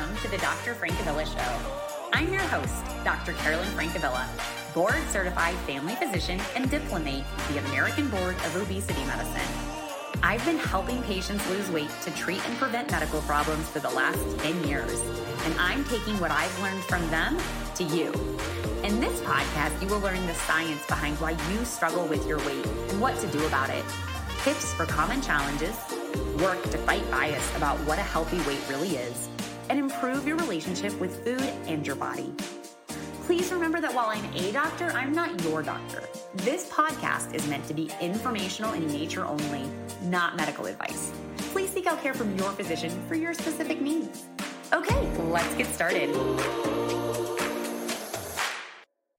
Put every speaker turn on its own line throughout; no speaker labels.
Welcome to the Dr. Francavilla Show. I'm your host, Dr. Carolyn Francavilla, board certified family physician and diplomate with the American Board of Obesity Medicine. I've been helping patients lose weight to treat and prevent medical problems for the last 10 years, and I'm taking what I've learned from them to you. In this podcast, you will learn the science behind why you struggle with your weight and what to do about it, tips for common challenges, work to fight bias about what a healthy weight really is, and improve your relationship with food and your body. Please remember that while I'm a doctor, I'm not your doctor. This podcast is meant to be informational in nature only, not medical advice. Please seek out care from your physician for your specific needs. Okay, let's get started.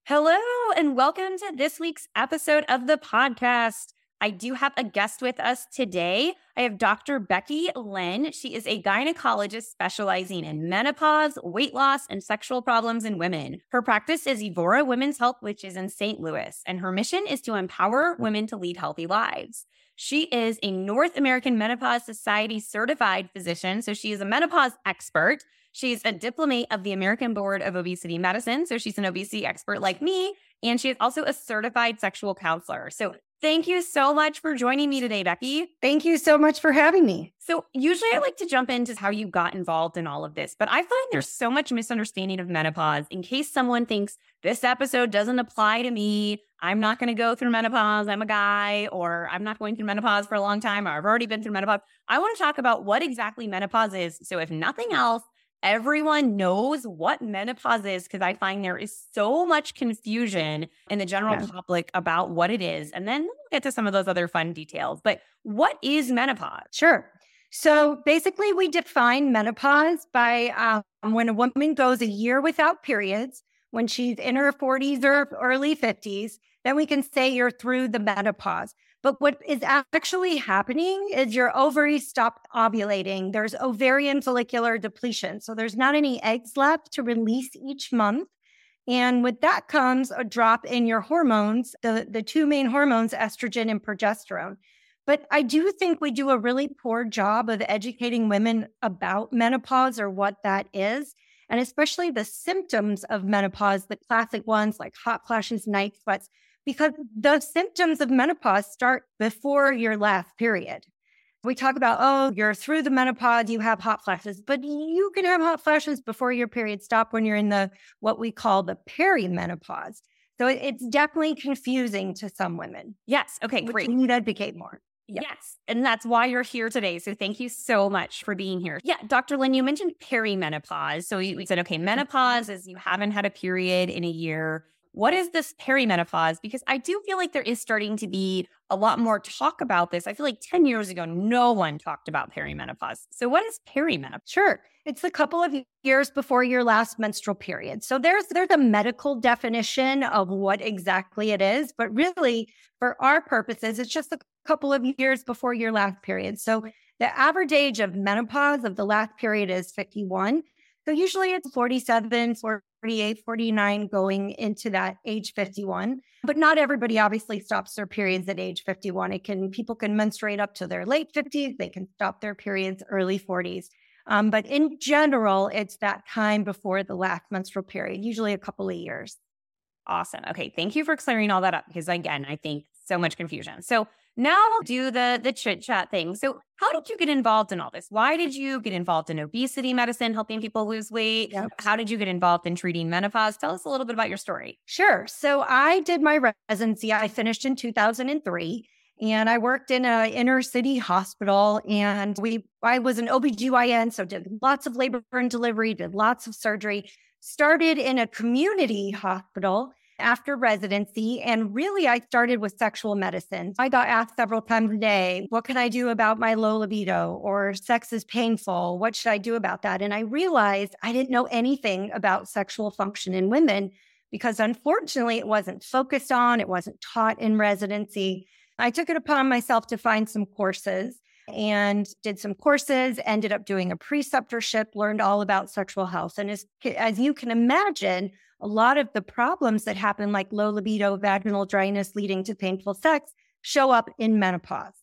Hello, and welcome to this week's episode of the podcast. I do have a guest with us today. I have Dr. Becky Lynn. She is a gynecologist specializing in menopause, weight loss, and sexual problems in women. Her practice is Evora Women's Health, which is in St. Louis, and her mission is to empower women to lead healthy lives. She is a North American Menopause Society certified physician, so she is a menopause expert. She's a diplomate of the American Board of Obesity Medicine, so she's an obesity expert like me, and she is also a certified sexual counselor. So Thank you so much for joining me today, Becky.
Thank you so much for having me.
So, usually I like to jump into how you got involved in all of this, but I find there's so much misunderstanding of menopause. In case someone thinks this episode doesn't apply to me, I'm not going to go through menopause, I'm a guy, or I'm not going through menopause for a long time, or I've already been through menopause. I want to talk about what exactly menopause is. So, if nothing else, everyone knows what menopause is because I find there is so much confusion in the general yeah. public about what it is. And then we'll get to some of those other fun details. But what is menopause?
Sure. So basically, we define menopause by um, when a woman goes a year without periods, when she's in her 40s or early 50s, then we can say you're through the menopause. But what is actually happening is your ovaries stop ovulating. There's ovarian follicular depletion. So there's not any eggs left to release each month. And with that comes a drop in your hormones, the, the two main hormones, estrogen and progesterone. But I do think we do a really poor job of educating women about menopause or what that is, and especially the symptoms of menopause, the classic ones like hot flashes, night sweats because the symptoms of menopause start before your last period. We talk about, oh, you're through the menopause, you have hot flashes, but you can have hot flashes before your period stop when you're in the what we call the perimenopause. So it's definitely confusing to some women.
Yes. Okay, great.
We need to advocate more.
Yes. And that's why you're here today. So thank you so much for being here. Yeah. Dr. Lynn, you mentioned perimenopause. So we said, okay, mm-hmm. menopause is you haven't had a period in a year what is this perimenopause? Because I do feel like there is starting to be a lot more talk about this. I feel like 10 years ago, no one talked about perimenopause. So, what is perimenopause?
Sure. It's a couple of years before your last menstrual period. So there's there's a medical definition of what exactly it is, but really for our purposes, it's just a couple of years before your last period. So the average age of menopause of the last period is 51. So usually it's 47, 48, 49 going into that age 51. But not everybody obviously stops their periods at age 51. It can people can menstruate up to their late 50s, they can stop their periods early 40s. Um, but in general, it's that time before the last menstrual period, usually a couple of years.
Awesome. Okay. Thank you for clearing all that up because again, I think so much confusion. So now we'll do the the chit chat thing. So, how did you get involved in all this? Why did you get involved in obesity medicine, helping people lose weight? Yep. How did you get involved in treating menopause? Tell us a little bit about your story.
Sure. So, I did my residency. I finished in 2003 and I worked in a inner city hospital and we I was an OBGYN so did lots of labor and delivery, did lots of surgery. Started in a community hospital after residency. And really, I started with sexual medicine. I got asked several times a day, what can I do about my low libido or sex is painful? What should I do about that? And I realized I didn't know anything about sexual function in women because unfortunately, it wasn't focused on, it wasn't taught in residency. I took it upon myself to find some courses and did some courses, ended up doing a preceptorship, learned all about sexual health. And as, as you can imagine, a lot of the problems that happen, like low libido, vaginal dryness leading to painful sex, show up in menopause.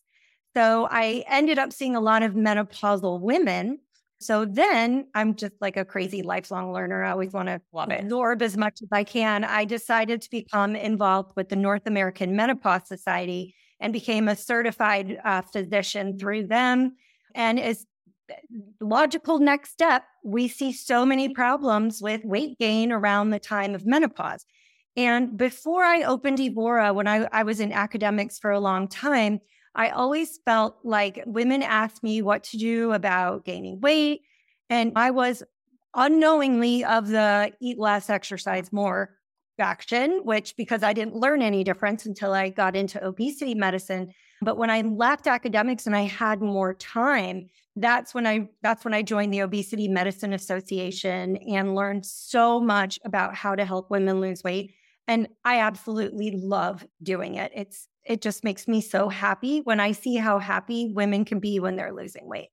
So I ended up seeing a lot of menopausal women. So then I'm just like a crazy lifelong learner. I always want to absorb as much as I can. I decided to become involved with the North American Menopause Society and became a certified uh, physician through them. And as logical next step, we see so many mm-hmm. problems with weight gain around the time of menopause. And before I opened Evora, when I, I was in academics for a long time, I always felt like women asked me what to do about gaining weight. And I was unknowingly of the eat less, exercise more faction, which because I didn't learn any difference until I got into obesity medicine. But when I left academics and I had more time, that's when I that's when I joined the Obesity Medicine Association and learned so much about how to help women lose weight. And I absolutely love doing it. It's it just makes me so happy when I see how happy women can be when they're losing weight.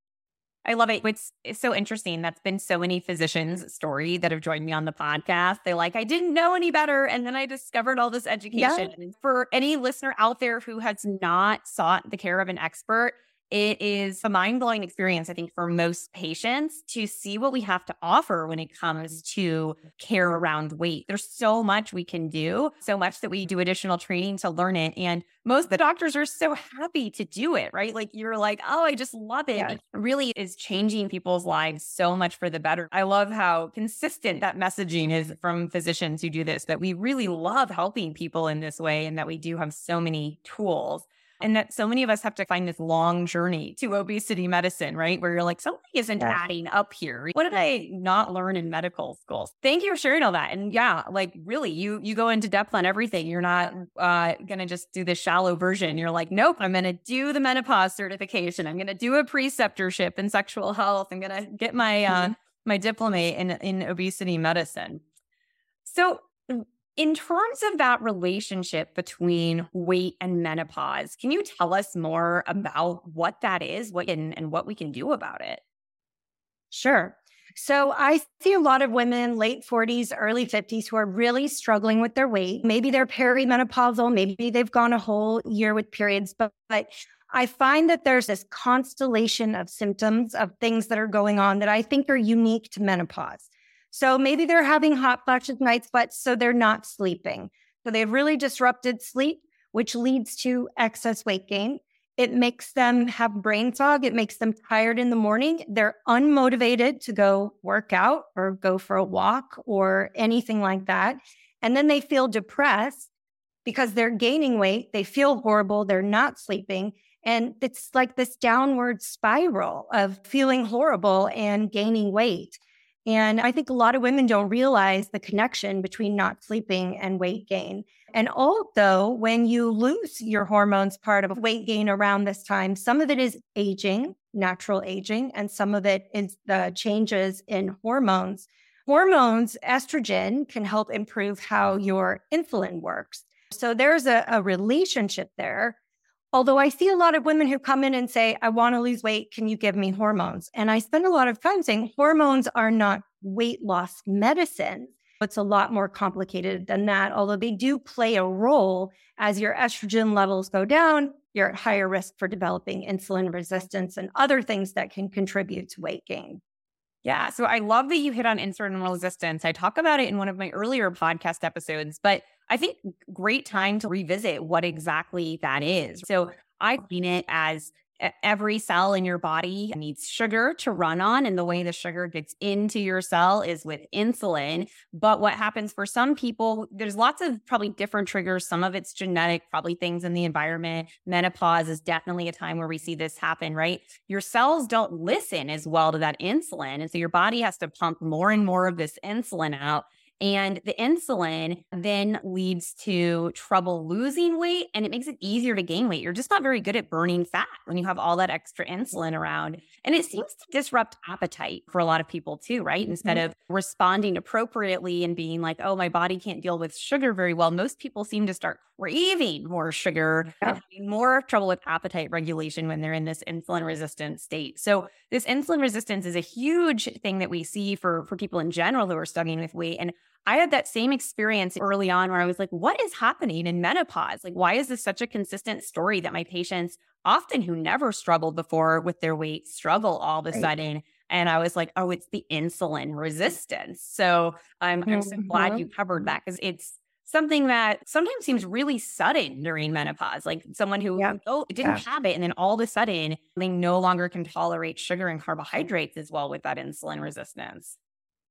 I love it. It's, it's so interesting. That's been so many physicians' story that have joined me on the podcast. They're like, I didn't know any better. And then I discovered all this education. Yeah. For any listener out there who has not sought the care of an expert, it is a mind blowing experience, I think, for most patients to see what we have to offer when it comes to care around weight. There's so much we can do, so much that we do additional training to learn it. And most of the doctors are so happy to do it, right? Like you're like, oh, I just love it. Yeah. It really is changing people's lives so much for the better. I love how consistent that messaging is from physicians who do this, that we really love helping people in this way and that we do have so many tools. And that so many of us have to find this long journey to obesity medicine, right? Where you're like, something isn't yeah. adding up here. What did I not learn in medical school? Thank you for sharing all that. And yeah, like really, you you go into depth on everything. You're not uh, gonna just do the shallow version. You're like, nope, I'm gonna do the menopause certification. I'm gonna do a preceptorship in sexual health. I'm gonna get my uh, mm-hmm. my diploma in in obesity medicine. So in terms of that relationship between weight and menopause, can you tell us more about what that is, what and, and what we can do about it?
Sure. So I see a lot of women late 40s, early 50s who are really struggling with their weight. Maybe they're perimenopausal, maybe they've gone a whole year with periods, but, but I find that there's this constellation of symptoms of things that are going on that I think are unique to menopause. So maybe they're having hot flashes, night sweats, so they're not sleeping. So they've really disrupted sleep, which leads to excess weight gain. It makes them have brain fog. It makes them tired in the morning. They're unmotivated to go work out or go for a walk or anything like that. And then they feel depressed because they're gaining weight. They feel horrible. They're not sleeping. And it's like this downward spiral of feeling horrible and gaining weight. And I think a lot of women don't realize the connection between not sleeping and weight gain. And although when you lose your hormones part of weight gain around this time, some of it is aging, natural aging, and some of it is the changes in hormones. Hormones, estrogen can help improve how your insulin works. So there's a, a relationship there Although I see a lot of women who come in and say, I want to lose weight. Can you give me hormones? And I spend a lot of time saying hormones are not weight loss medicine. It's a lot more complicated than that, although they do play a role as your estrogen levels go down. You're at higher risk for developing insulin resistance and other things that can contribute to weight gain.
Yeah. So I love that you hit on insulin resistance. I talk about it in one of my earlier podcast episodes, but I think great time to revisit what exactly that is. So I seen it as every cell in your body needs sugar to run on and the way the sugar gets into your cell is with insulin. But what happens for some people there's lots of probably different triggers. Some of it's genetic probably things in the environment. Menopause is definitely a time where we see this happen right? Your cells don't listen as well to that insulin and so your body has to pump more and more of this insulin out and the insulin then leads to trouble losing weight and it makes it easier to gain weight. You're just not very good at burning fat when you have all that extra insulin around. And it seems to disrupt appetite for a lot of people too, right? Instead mm-hmm. of responding appropriately and being like, oh, my body can't deal with sugar very well, most people seem to start craving more sugar yeah. and having more trouble with appetite regulation when they're in this insulin resistant state. So this insulin resistance is a huge thing that we see for for people in general who are struggling with weight. And I had that same experience early on where I was like, what is happening in menopause? Like, why is this such a consistent story that my patients, often who never struggled before with their weight, struggle all of a right. sudden? And I was like, oh, it's the insulin resistance. So I'm, I'm so glad
Mhm.
you covered that because it's something that sometimes seems really sudden during menopause. Like someone who
Yeah.
oh didn't
Yeah.
have it, and then all of a sudden they no longer can tolerate sugar and carbohydrates as well with that insulin resistance.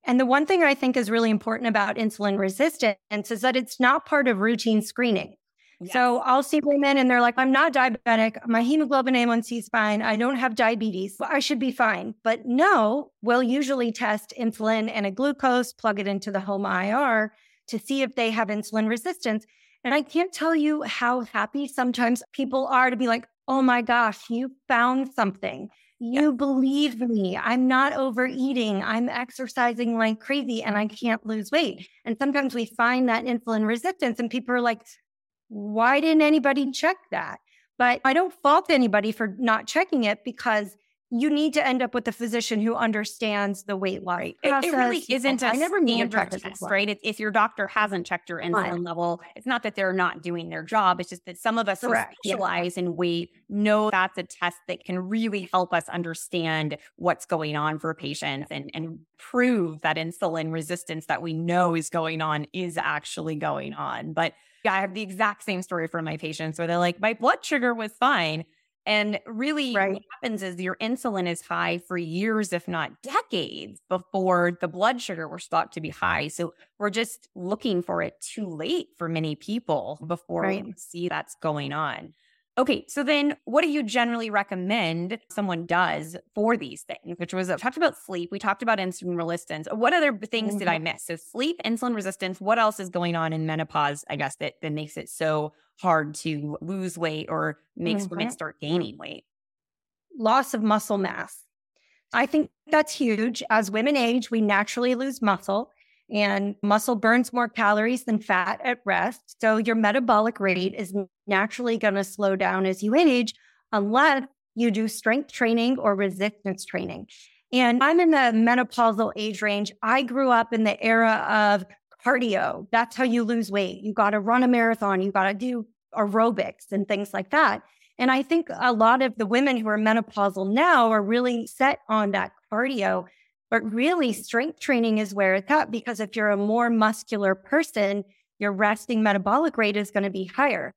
And the one thing I think is really important about insulin resistance is that it's not part of routine screening. So I'll see women and they're like, I'm not diabetic. My hemoglobin A1C is fine. I don't have diabetes. I should be fine. But no, we'll usually test insulin and a glucose, plug it into the HOMA-IR to see if they have insulin resistance. And I can't tell you how happy sometimes people are to be like, oh my gosh, you found something. You believe me. I'm not overeating. I'm exercising like crazy and I can't lose weight. And sometimes we find that insulin resistance and people are like, why didn't anybody check that? But I don't fault anybody for not checking it because you need to end up with a physician who understands the weight loss
It, it really isn't a
I never knew
standard
check
test, right? If, if your doctor hasn't checked your insulin
Right.
level, it's not that they're not doing their job. It's just that some of us who
Correct, yeah.
specialize in weight know that's a test that can really help us understand what's going on for patients and, and prove that insulin resistance that we know is going on is actually going on. But yeah, I have the exact same story for my patients where they're like, my blood sugar was fine. And really,
Right.
what happens is your insulin is high for years, if not decades, before the blood sugar was thought to be high. So we're just looking for it too late for many people before
Right.
we see that's going on. Okay, so then what do you generally recommend someone does for these things? Which was, we talked about sleep, we talked about insulin resistance. What other things did I
Mm-hmm.
miss? So sleep, insulin resistance, what else is going on in menopause, I guess, that, that makes it so hard to lose weight or makes women
Mhm.
start gaining weight?
loss of muscle mass. I think that's huge. As women age, we naturally lose muscle, and muscle burns more calories than fat at rest. So your metabolic rate is naturally going to slow down as you age, unless you do strength training or resistance training. And I'm in the menopausal age range. I grew up in the era of cardio. That's how you lose weight. You got to run a marathon, you got to do aerobics and things like that. And I think a lot of the women who are menopausal now are really set on that cardio. But really, strength training is where it's at because if you're a more muscular person, your resting metabolic rate is going to be higher.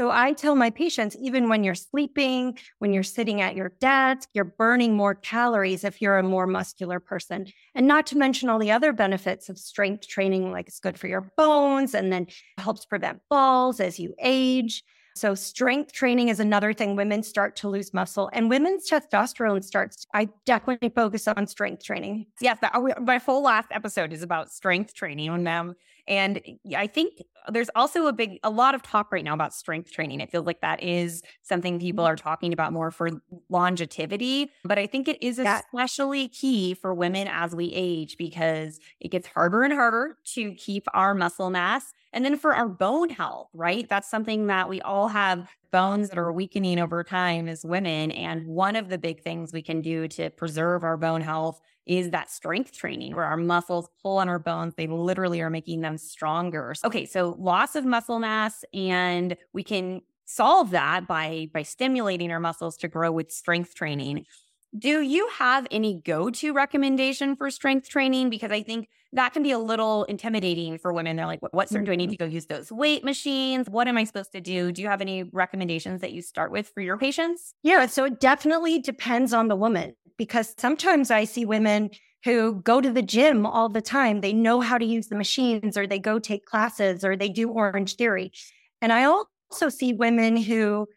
So I tell my patients, even when you're sleeping, when you're sitting at your desk, you're burning more calories if you're a more muscular person. And not to mention all the other benefits of strength training, like it's good for your bones and then helps prevent falls as you age. So strength training is another thing women start to lose muscle and women's testosterone starts. I definitely focus on strength training.
Yes, my whole last episode is about strength training on them. And eh, I think there's also a big, a lot of talk right now about strength training. It feels like that is something people mm-hmm. are talking about more for longevity. But I think it is
Yeah.
especially key for women as we age because it gets harder and harder to keep our muscle mass. And then for our bone health, right? That's something that we all have bones that are weakening over time as women. And one of the big things we can do to preserve our bone health is that strength training where our muscles pull on our bones. They literally are making them stronger. Okay, so loss of muscle mass, and we can solve that by by stimulating our muscles to grow with strength training. Do you have any go-to recommendation for strength training? Because I think that can be a little intimidating for women. They're like, what, what do I need mm-hmm. to go use those weight machines? What am I supposed to do? Do you have any recommendations that you start with for your patients?
Yeah, so it definitely depends on the woman because sometimes I see women who go to the gym all the time. They know how to use the machines or they go take classes or they do Orangetheory. And I also see women who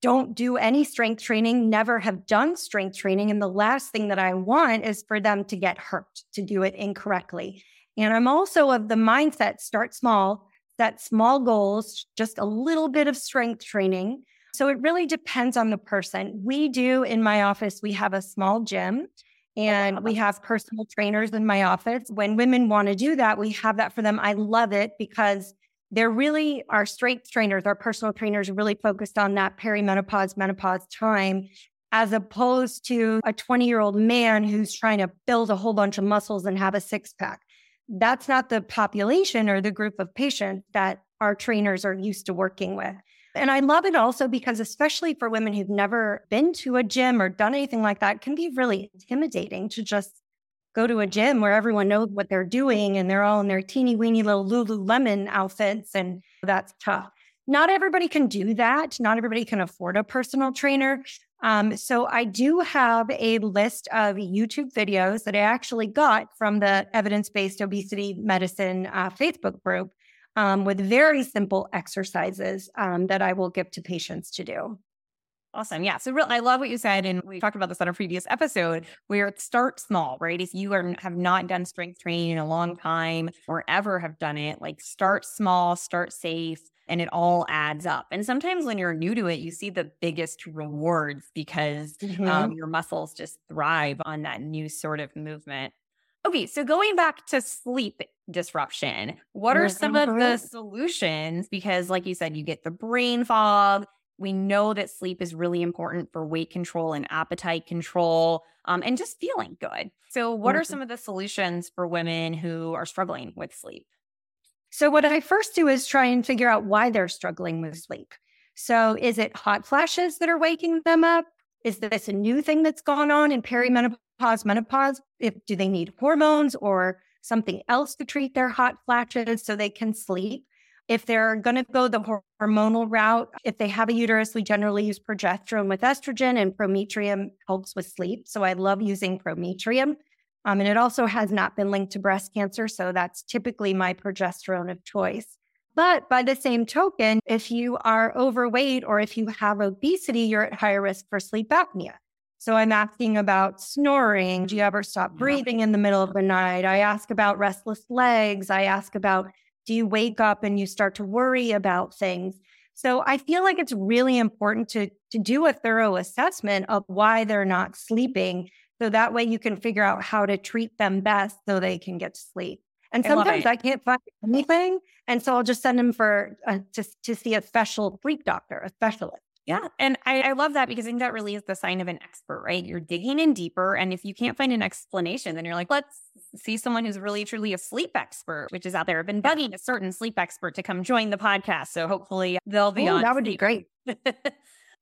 don't do any strength training, never have done strength training. And the last thing that I want is for them to get hurt, to do it incorrectly. And I'm also of the mindset start small, set small goals, just a little bit of strength training. So it really depends on the person. We do in my office, we have a small gym oh, and we have personal trainers in my office. When women want to do that, we have that for them. I love it because they're really our strength trainers, our personal trainers really focused on that perimenopause, menopause time, as opposed to a 20 year old man who's trying to build a whole bunch of muscles and have a six pack. That's not the population or the group of patients that our trainers are used to working with. And I love it also because, especially for women who've never been to a gym or done anything like that, can be really intimidating to just go to a gym where everyone knows what they're doing and they're all in their teeny weeny little Lululemon outfits. And that's tough. Not everybody can do that. Not everybody can afford a personal trainer. Um, so I do have a list of YouTube videos that I actually got from the evidence based obesity medicine uh, Facebook group um, with very simple exercises um, that I will give to patients to do.
Awesome. Yeah. So real, I love what you said. And we talked about this on a previous episode where start small, right? If you are, have not done strength training in a long time or ever have done it, like start small, start safe, and it all adds up. And sometimes when you're new to it, you see the biggest rewards because mm-hmm. um, your muscles just thrive on that new sort of movement. Okay, so going back to sleep disruption, what are some of the mm-hmm. solutions? Because, like you said, you get the brain fog. We know that sleep is really important for weight control and appetite control um, and just feeling good. So, what are mm-hmm. some of the solutions for women who are struggling with sleep?
So, what I first do is try and figure out why they're struggling with sleep. So, is it hot flashes that are waking them up? Is this a new thing that's gone on in perimenopause, menopause? If do they need hormones or something else to treat their hot flashes so they can sleep? If they're going to go the hormonal route, if they have a uterus, we generally use progesterone with estrogen, and prometrium helps with sleep. So I love using prometrium. Um, and it also has not been linked to breast cancer. So that's typically my progesterone of choice. But by the same token, if you are overweight or if you have obesity, you're at higher risk for sleep apnea. So I'm asking about snoring. Do you ever stop breathing in the middle of the night? I ask about restless legs. I ask about do you wake up and you start to worry about things? So I feel like it's really important to to do a thorough assessment of why they're not sleeping so that way you can figure out how to treat them best so they can get to sleep. And sometimes I, I can't find anything. And so I'll just send them for uh, to, to see a special sleep doctor, a specialist.
Yeah. And I, I, love that because I think that really is the sign of an expert, right? You're digging in deeper. And if you can't find an explanation, then you're like, let's see someone who's really truly a sleep expert, which is out there. I've been bugging a certain sleep expert to come join the podcast. So hopefully they'll be
Ooh,
on.
That would be great.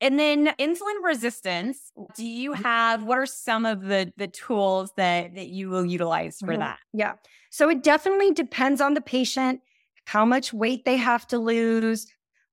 And then insulin resistance, do you have what are some of the the tools that that you will utilize for mm-hmm. that?
Yeah. So it definitely depends on the patient, how much weight they have to lose,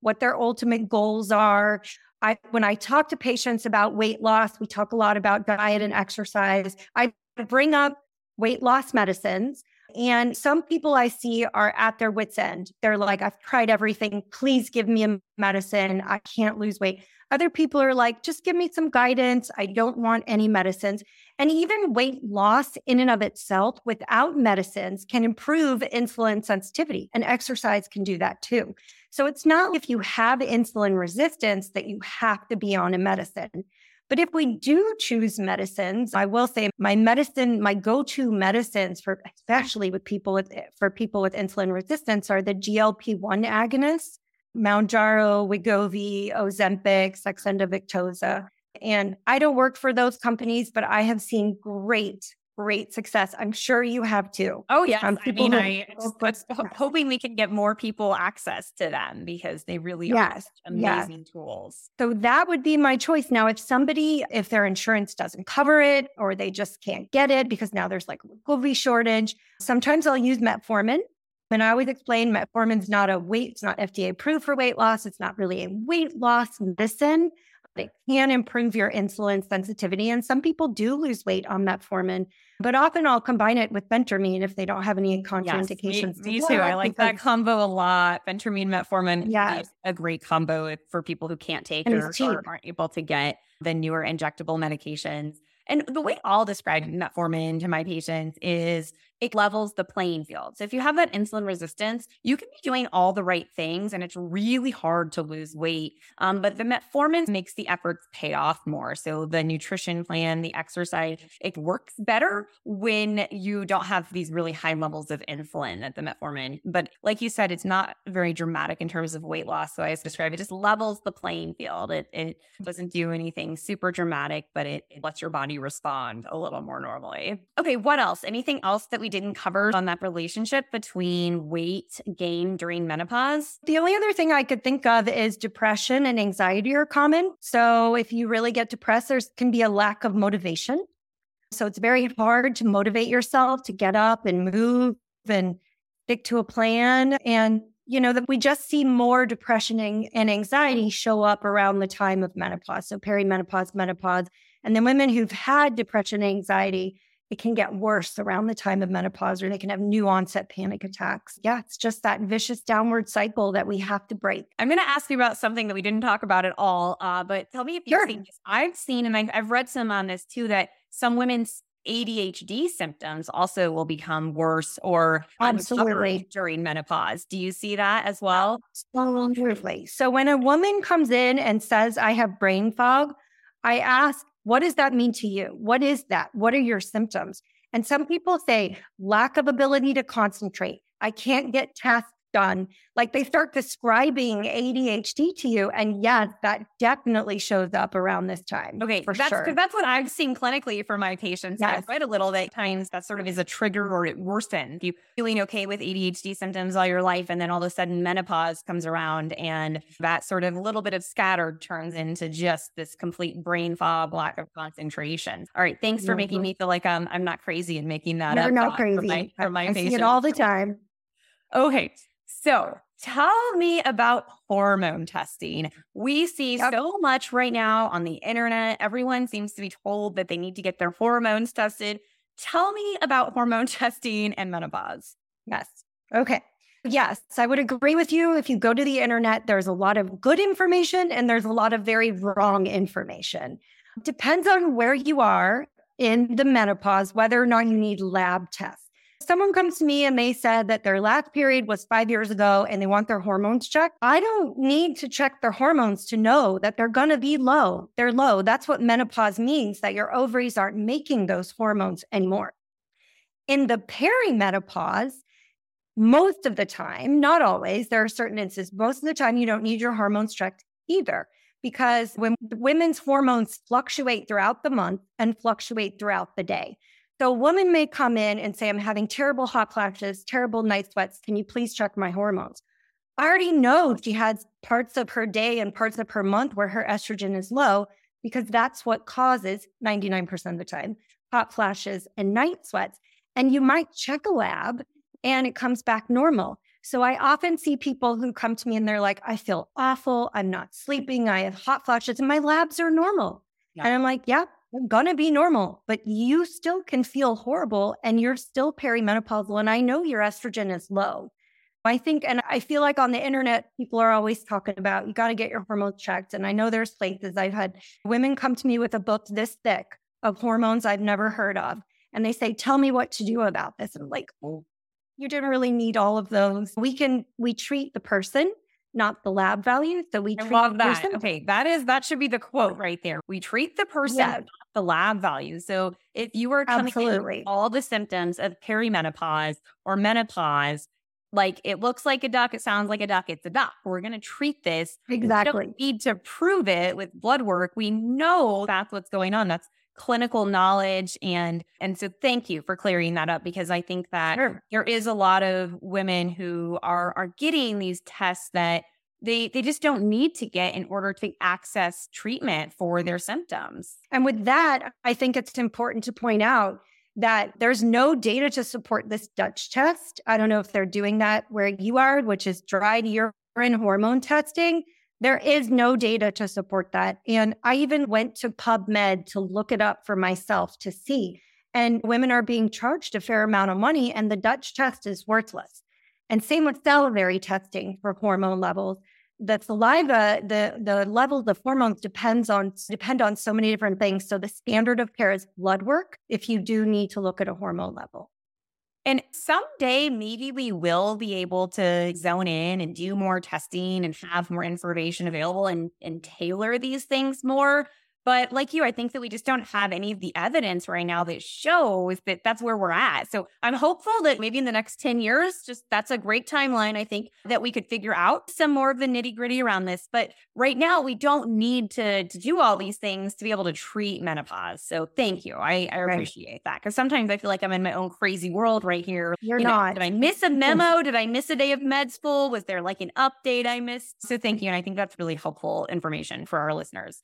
what their ultimate goals are. I when I talk to patients about weight loss, we talk a lot about diet and exercise. I bring up weight loss medicines and some people I see are at their wits' end. They're like, I've tried everything. Please give me a medicine. I can't lose weight. Other people are like, just give me some guidance. I don't want any medicines. And even weight loss in and of itself without medicines can improve insulin sensitivity, and exercise can do that too. So it's not if you have insulin resistance that you have to be on a medicine. But if we do choose medicines, I will say my medicine, my go-to medicines for especially with people with for people with insulin resistance are the GLP-1 agonists Mounjaro, Wegovy, Ozempic, Saxenda Victoza. And I don't work for those companies, but I have seen great, great success. I'm sure you have too.
Oh, yeah. Um, I mean, I just, hoping we can get more people access to them because they really yes, are amazing yes. tools.
So that would be my choice. Now, if somebody, if their insurance doesn't cover it or they just can't get it because now there's like Wegovy shortage, sometimes I'll use metformin and I always explain metformin's not a weight, it's not FDA approved for weight loss. It's not really a weight loss medicine. It can improve your insulin sensitivity. And some people do lose weight on metformin, but often I'll combine it with phentermine if they don't have any contraindications.
Yes, me, me too. I like that combo a lot. Phentermine, metformin, yeah, a great combo for people who can't take or, or aren't able to get the newer injectable medications. And the way I'll describe metformin to my patients is it levels the playing field. So if you have that insulin resistance, you can be doing all the right things and it's really hard to lose weight. Um, but the metformin makes the efforts pay off more. So the nutrition plan, the exercise, it works better when you don't have these really high levels of insulin at the metformin. But like you said, it's not very dramatic in terms of weight loss. So I describe it just levels the playing field. It, it doesn't do anything super dramatic, but it, it lets your body body respond a little more normally. Okay, what else? Anything else that we didn't cover on that relationship between weight gain during menopause?
The only other thing I could think of is depression and anxiety are common. So if you really get depressed, there can be a lack of motivation. So it's very hard to motivate yourself to get up and move and stick to a plan. And, you know, that we just see more depression and anxiety show up around the time of menopause. So perimenopause, menopause. And then women who've had depression, anxiety, it can get worse around the time of menopause or they can have new onset panic attacks. Yeah, it's just that vicious downward cycle that we have to break.
I'm going to ask you about something that we didn't talk about at all, uh, but tell me if you've sure. seen this. I've seen, and I've read some on this too, that some women's ADHD symptoms also will become worse or
absolutely
during menopause. Do you see that as well?
Absolutely. So when a woman comes in and says, I have brain fog, I ask, what does that mean to you? What is that? What are your symptoms? And some people say lack of ability to concentrate. I can't get tasks done. Like they start describing ADHD to you. And yes, that definitely shows up around this time.
Okay. For
that's,
sure. That's what I've seen clinically for my patients. Yes. Quite a little that times that sort of is a trigger or it worsens. You feeling okay with ADHD symptoms all your life. And then all of a sudden menopause comes around and that sort of little bit of scattered turns into just this complete brain fog, lack of concentration. All right. Thanks for making me feel like um, I'm not crazy and making that
You're
up.
not crazy. For my, for my I patients. see it all the time.
Okay. So tell me about hormone testing. We see yep. so much right now on the internet. Everyone seems to be told that they need to get their hormones tested. Tell me about hormone testing and menopause.
Yes. Okay. Yes, I would agree with you. If you go to the internet, there's a lot of good information and there's a lot of very wrong information. Depends on where you are in the menopause, whether or not you need lab tests someone comes to me and they said that their last period was five years ago and they want their hormones checked, I don't need to check their hormones to know that they're going to be low. They're low. That's what menopause means, that your ovaries aren't making those hormones anymore. In the perimenopause, most of the time, not always, there are certain instances, most of the time, you don't need your hormones checked either. Because when women's hormones fluctuate throughout the month and fluctuate throughout the day. So a woman may come in and say, I'm having terrible hot flashes, terrible night sweats. Can you please check my hormones? I already know she has parts of her day and parts of her month where her estrogen is low because that's what causes 99% of the time hot flashes and night sweats. And you might check a lab and it comes back normal. So I often see people who come to me and they're like, I feel awful. I'm not sleeping. I have hot flashes and my labs are normal. Yeah. And I'm like, yeah, you're gonna be normal, but you still can feel horrible and you're still perimenopausal. And I know your estrogen is low. I think, and I feel like on the internet, people are always talking about you got to get your hormones checked. And I know there's places I've had women come to me with a book this thick of hormones I've never heard of. And they say, Tell me what to do about this. And I'm like, oh, you didn't really need all of those. We can, we treat the person not the lab value. So we
I love that. Person. Okay, that is that should be the quote right there. We treat the person, yeah. the lab value. So if you are coming Absolutely. all the symptoms of perimenopause or menopause, like it looks like a duck, it sounds like a duck, it's a duck. We're going to treat this.
Exactly.
We don't need to prove it with blood work. We know that's what's going on. That's clinical knowledge and and so thank you for clearing that up because I think that sure. there is a lot of women who are are getting these tests that they they just don't need to get in order to access treatment for their symptoms.
And with that, I think it's important to point out that there's no data to support this Dutch test. I don't know if they're doing that where you are, which is dried urine hormone testing. There is no data to support that. And I even went to PubMed to look it up for myself to see. And women are being charged a fair amount of money, and the Dutch test is worthless. And same with salivary testing for hormone levels. The saliva, the the levels of hormones depends on depend on so many different things. So the standard of care is blood work if you do need to look at a hormone level.
And someday, maybe we will be able to zone in and do more testing and have more information available and, and tailor these things more. But like you, I think that we just don't have any of the evidence right now that shows that that's where we're at. So I'm hopeful that maybe in the next 10 years, just that's a great timeline. I think that we could figure out some more of the nitty gritty around this. But right now, we don't need to, to do all these things to be able to treat menopause. So thank you. I, I right. appreciate that because sometimes I feel like I'm in my own crazy world right here.
You're you not.
Did I miss a memo? did I miss a day of med school? Was there like an update I missed? So thank you. And I think that's really helpful information for our listeners.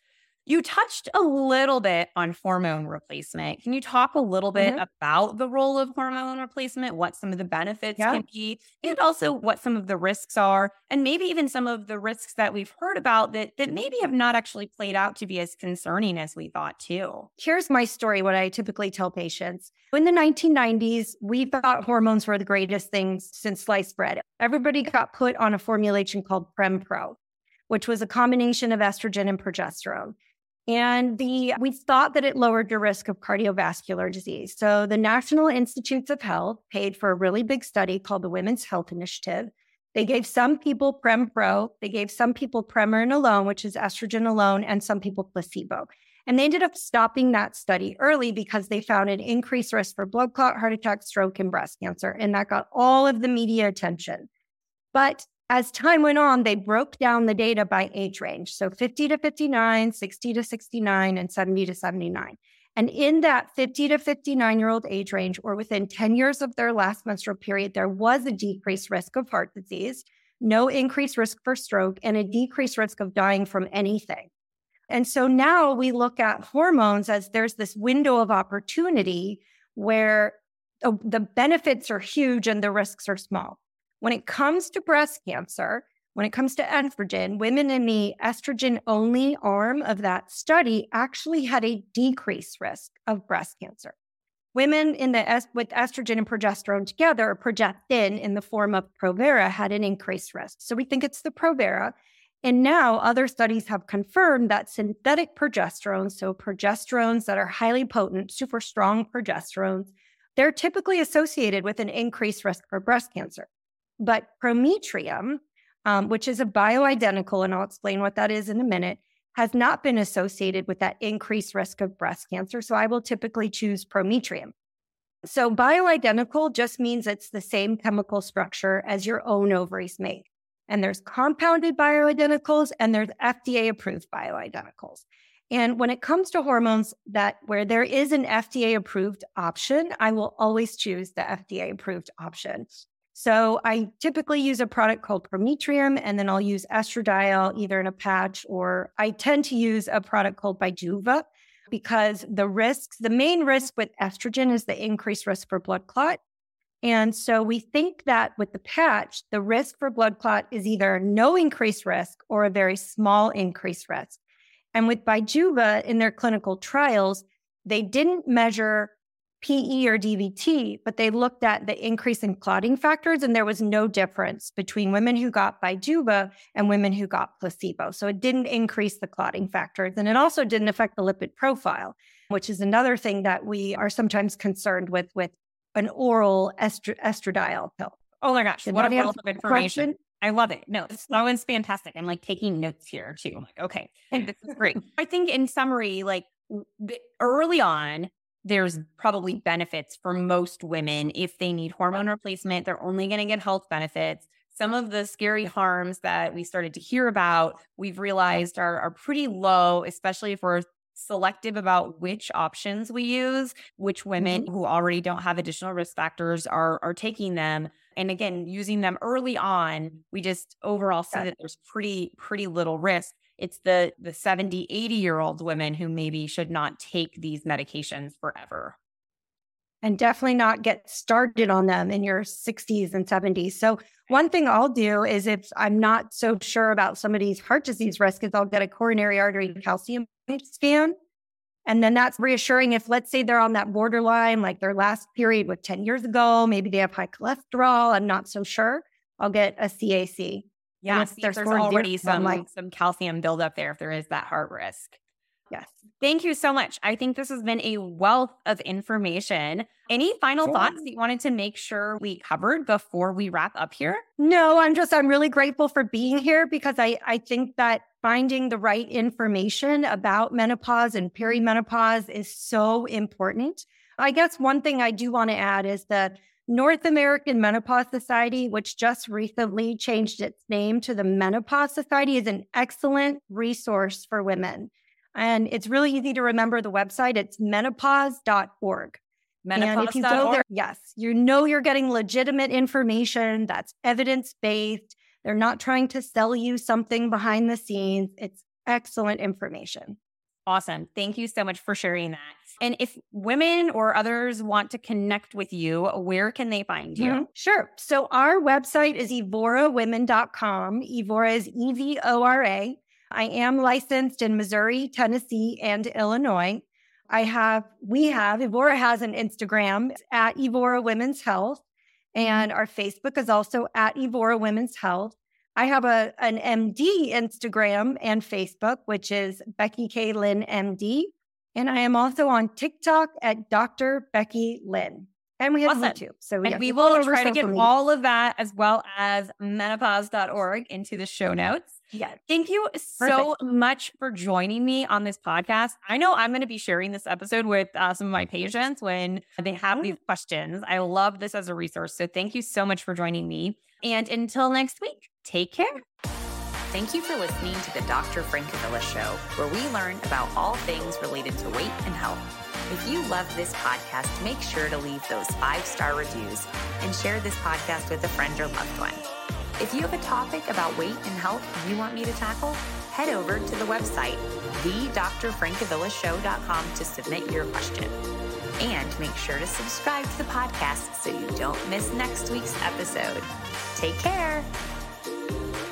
You touched a little bit on hormone replacement. Can you talk a little bit mm-hmm. about the role of hormone replacement, what some of the benefits yeah. can be, and also what some of the risks are, and maybe even some of the risks that we've heard about that that maybe have not actually played out to be as concerning as we thought too.
Here's my story what I typically tell patients. In the 1990s, we thought hormones were the greatest things since sliced bread. Everybody got put on a formulation called PremPro, which was a combination of estrogen and progesterone. And the we thought that it lowered your risk of cardiovascular disease. So the National Institutes of Health paid for a really big study called the Women's Health Initiative. They gave some people Prempro, they gave some people Premarin alone, which is estrogen alone, and some people placebo. And they ended up stopping that study early because they found an increased risk for blood clot, heart attack, stroke, and breast cancer. And that got all of the media attention. But as time went on, they broke down the data by age range. So 50 to 59, 60 to 69, and 70 to 79. And in that 50 to 59 year old age range, or within 10 years of their last menstrual period, there was a decreased risk of heart disease, no increased risk for stroke, and a decreased risk of dying from anything. And so now we look at hormones as there's this window of opportunity where uh, the benefits are huge and the risks are small. When it comes to breast cancer, when it comes to estrogen, women in the estrogen only arm of that study actually had a decreased risk of breast cancer. Women in the with estrogen and progesterone together, progestin in the form of Provera, had an increased risk. So we think it's the Provera. And now other studies have confirmed that synthetic progesterone, so progesterones that are highly potent, super strong progesterones, they're typically associated with an increased risk for breast cancer. But Prometrium, um, which is a bioidentical, and I'll explain what that is in a minute, has not been associated with that increased risk of breast cancer. So I will typically choose Prometrium. So bioidentical just means it's the same chemical structure as your own ovaries make. And there's compounded bioidenticals and there's FDA approved bioidenticals. And when it comes to hormones that where there is an FDA approved option, I will always choose the FDA approved option. So I typically use a product called Prometrium, and then I'll use estradiol either in a patch or I tend to use a product called Bijuva because the risks, the main risk with estrogen is the increased risk for blood clot. And so we think that with the patch, the risk for blood clot is either no increased risk or a very small increased risk. And with Bijuva in their clinical trials, they didn't measure PE or DVT, but they looked at the increase in clotting factors, and there was no difference between women who got Bijuva and women who got placebo. So it didn't increase the clotting factors, and it also didn't affect the lipid profile, which is another thing that we are sometimes concerned with with an oral estr- estradiol pill.
Oh my gosh, what a wealth of information. Question? I love it. No, this one's fantastic. I'm like taking notes here too. I'm like, okay, this is great. I think in summary, like early on, there's probably benefits for most women if they need hormone replacement. They're only going to get health benefits. Some of the scary harms that we started to hear about, we've realized are, are pretty low, especially if we're selective about which options we use, which women mm-hmm. who already don't have additional risk factors are, are taking them. And again, using them early on, we just overall see that there's pretty, pretty little risk it's the the 70 80 year old women who maybe should not take these medications forever.
And definitely not get started on them in your 60s and 70s so one thing i'll do is if i'm not so sure about somebody's heart disease risk is i'll get a coronary artery calcium scan. And then that's reassuring if let's say they're on that borderline like their last period with 10 years ago maybe they have high cholesterol i'm not so sure i'll get a cac
yeah, there's already some like, some calcium buildup there if there is that heart risk.
Yes.
Thank you so much. I think this has been a wealth of information. Any final sure. thoughts that you wanted to make sure we covered before we wrap up here?
No, I'm just, I'm really grateful for being here because I, I think that finding the right information about menopause and perimenopause is so important. I guess one thing I do want to add is that North American Menopause Society, which just recently changed its name to the Menopause Society, is an excellent resource for women. And it's really easy to remember the website. It's menopause.org. Menopause. And if you go there, yes, you know you're getting legitimate information that's evidence based. They're not trying to sell you something behind the scenes. It's excellent information.
Awesome. Thank you so much for sharing that. And if women or others want to connect with you, where can they find you? Mm-hmm.
Sure. So our website is evorawomen.com. Evora is E V O R A. I am licensed in Missouri, Tennessee, and Illinois. I have, we have, Evora has an Instagram at Evora Women's Health, and our Facebook is also at Evora Women's Health. I have a an MD Instagram and Facebook, which is Becky K. Lynn MD. And I am also on TikTok at Dr. Becky Lynn. And we have awesome. YouTube.
So we, we will try to get media. all of that as well as menopause.org into the show notes.
Yeah.
Thank you so Perfect. much for joining me on this podcast. I know I'm going to be sharing this episode with uh, some of my patients when they have these questions. I love this as a resource. So thank you so much for joining me. And until next week, take care. Thank you for listening to the Dr. Francavilla Show, where we learn about all things related to weight and health. If you love this podcast, make sure to leave those five star reviews and share this podcast with a friend or loved one. If you have a topic about weight and health you want me to tackle, head over to the website, thedrfrancavillashow.com to submit your question. And make sure to subscribe to the podcast so you don't miss next week's episode. Take care. Thank you.